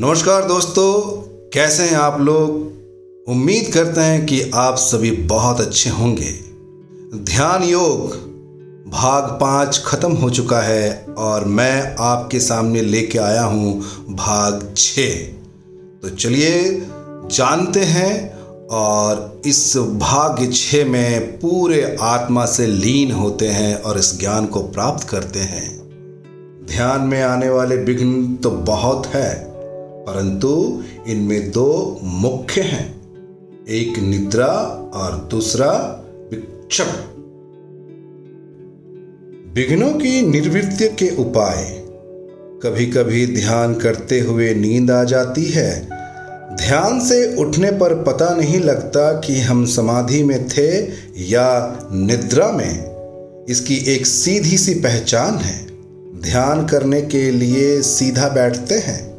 नमस्कार दोस्तों, कैसे हैं आप लोग? उम्मीद करते हैं कि आप सभी बहुत अच्छे होंगे। ध्यान योग भाग पाँच खत्म हो चुका है और मैं आपके सामने लेके आया हूँ भाग छ। तो चलिए जानते हैं और इस भाग छ में पूरे आत्मा से लीन होते हैं और इस ज्ञान को प्राप्त करते हैं। ध्यान में आने वाले विघ्न तो बहुत है। परंतु इनमें दो मुख्य हैं। एक निद्रा और दूसरा विक्षप विघ्नों की निर्वृत्ति के उपाय। कभी कभी ध्यान करते हुए नींद आ जाती है। ध्यान से उठने पर पता नहीं लगता कि हम समाधि में थे या निद्रा में। इसकी एक सीधी सी पहचान है। ध्यान करने के लिए सीधा बैठते हैं।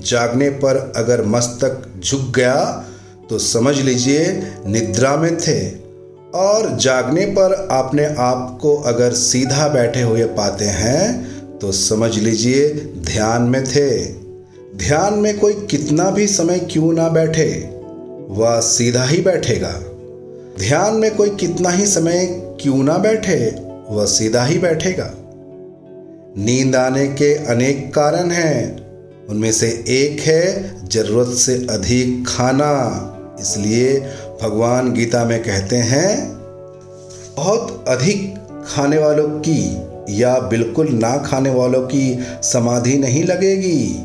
जागने पर अगर मस्तक झुक गया तो समझ लीजिए निद्रा में थे। और जागने पर अपने आप को अगर सीधा बैठे हुए पाते हैं तो समझ लीजिए ध्यान में थे। ध्यान में कोई कितना भी समय क्यों ना बैठे, वह सीधा ही बैठेगा। ध्यान में कोई कितना ही समय क्यों ना बैठे, वह सीधा ही बैठेगा। नींद आने के अनेक कारण हैं। उनमें से एक है, ज़रूरत से अधिक खाना। इसलिए भगवान गीता में कहते हैं, बहुत अधिक खाने वालों की या बिल्कुल ना खाने वालों की समाधि नहीं लगेगी।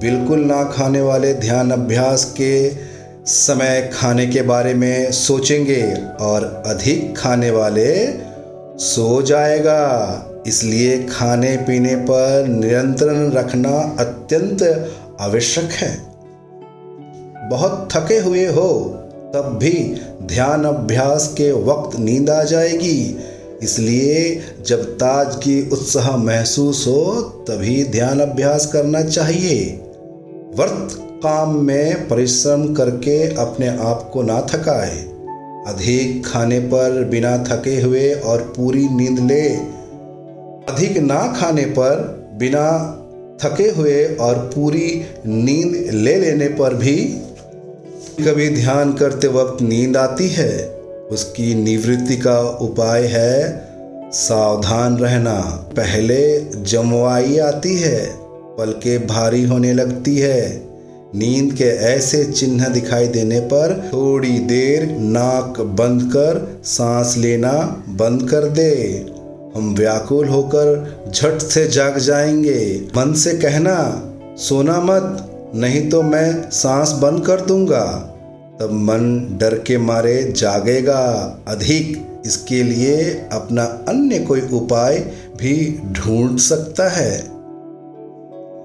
बिल्कुल ना खाने वाले ध्यान अभ्यास के समय खाने के बारे में सोचेंगे और अधिक खाने वाले सो जाएगा। इसलिए खाने पीने पर नियंत्रण रखना अत्यंत आवश्यक है। बहुत थके हुए हो, तब भी ध्यान अभ्यास के वक्त नींद आ जाएगी। इसलिए जब ताज की उत्साह महसूस हो, तभी ध्यान अभ्यास करना चाहिए। वर्त काम में परिश्रम करके अपने आप को ना थकाए। अधिक खाने पर बिना थके हुए और पूरी नींद ले अधिक ना खाने पर, बिना थके हुए और पूरी नींद ले लेने पर भी कभी ध्यान करते वक्त नींद आती है, उसकी निवृत्ति का उपाय है सावधान रहना। पहले जमवाई आती है पलके भारी होने लगती है। नींद के ऐसे चिन्ह दिखाई देने पर थोड़ी देर नाक बंद कर, सांस लेना बंद कर दे। हम व्याकुल होकर झट से जाग जाएँगे। मन से कहना, सोना मत, नहीं तो मैं सांस बंद कर दूँगा। तब मन डर के मारे जागेगा। अधिक इसके लिए अपना अन्य कोई उपाय भी ढूंढ सकता है।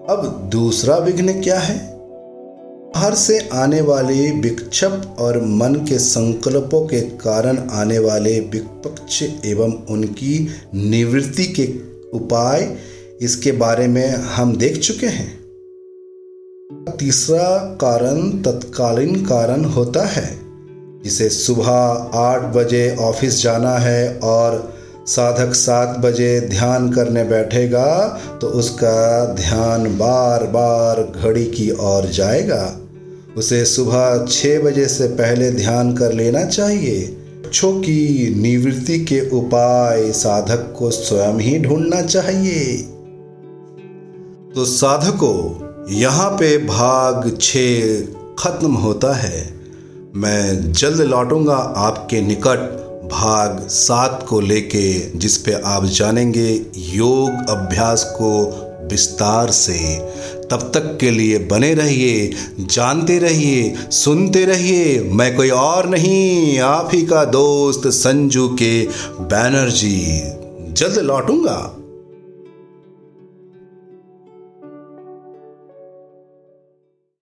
अब दूसरा विघ्न क्या है? बाहर से आने वाले विक्षप और मन के संकल्पों के कारण आने वाले विपक्ष एवं उनकी निवृत्ति के उपाय इसके बारे में हम देख चुके हैं। तीसरा कारण तत्कालीन कारण होता है। जिसे सुबह आठ बजे ऑफ़िस जाना है और साधक सात बजे ध्यान करने बैठेगा तो उसका ध्यान बार बार घड़ी की ओर जाएगा। उसे सुबह छः बजे से पहले ध्यान कर लेना चाहिए। बच्चों की निवृत्ति के उपाय साधक को स्वयं ही ढूंढना चाहिए। तो साधकों, यहाँ पे भाग छ खत्म होता है। मैं जल्द लौटूँगा आपके निकट। भाग सात को लेके जिस पे आप जानेंगे योग अभ्यास को विस्तार से। तब तक के लिए बने रहिए, जानते रहिए, सुनते रहिए। मैं कोई और नहीं, आप ही का दोस्त संजू के बैनर्जी। जल्द लौटूँगा।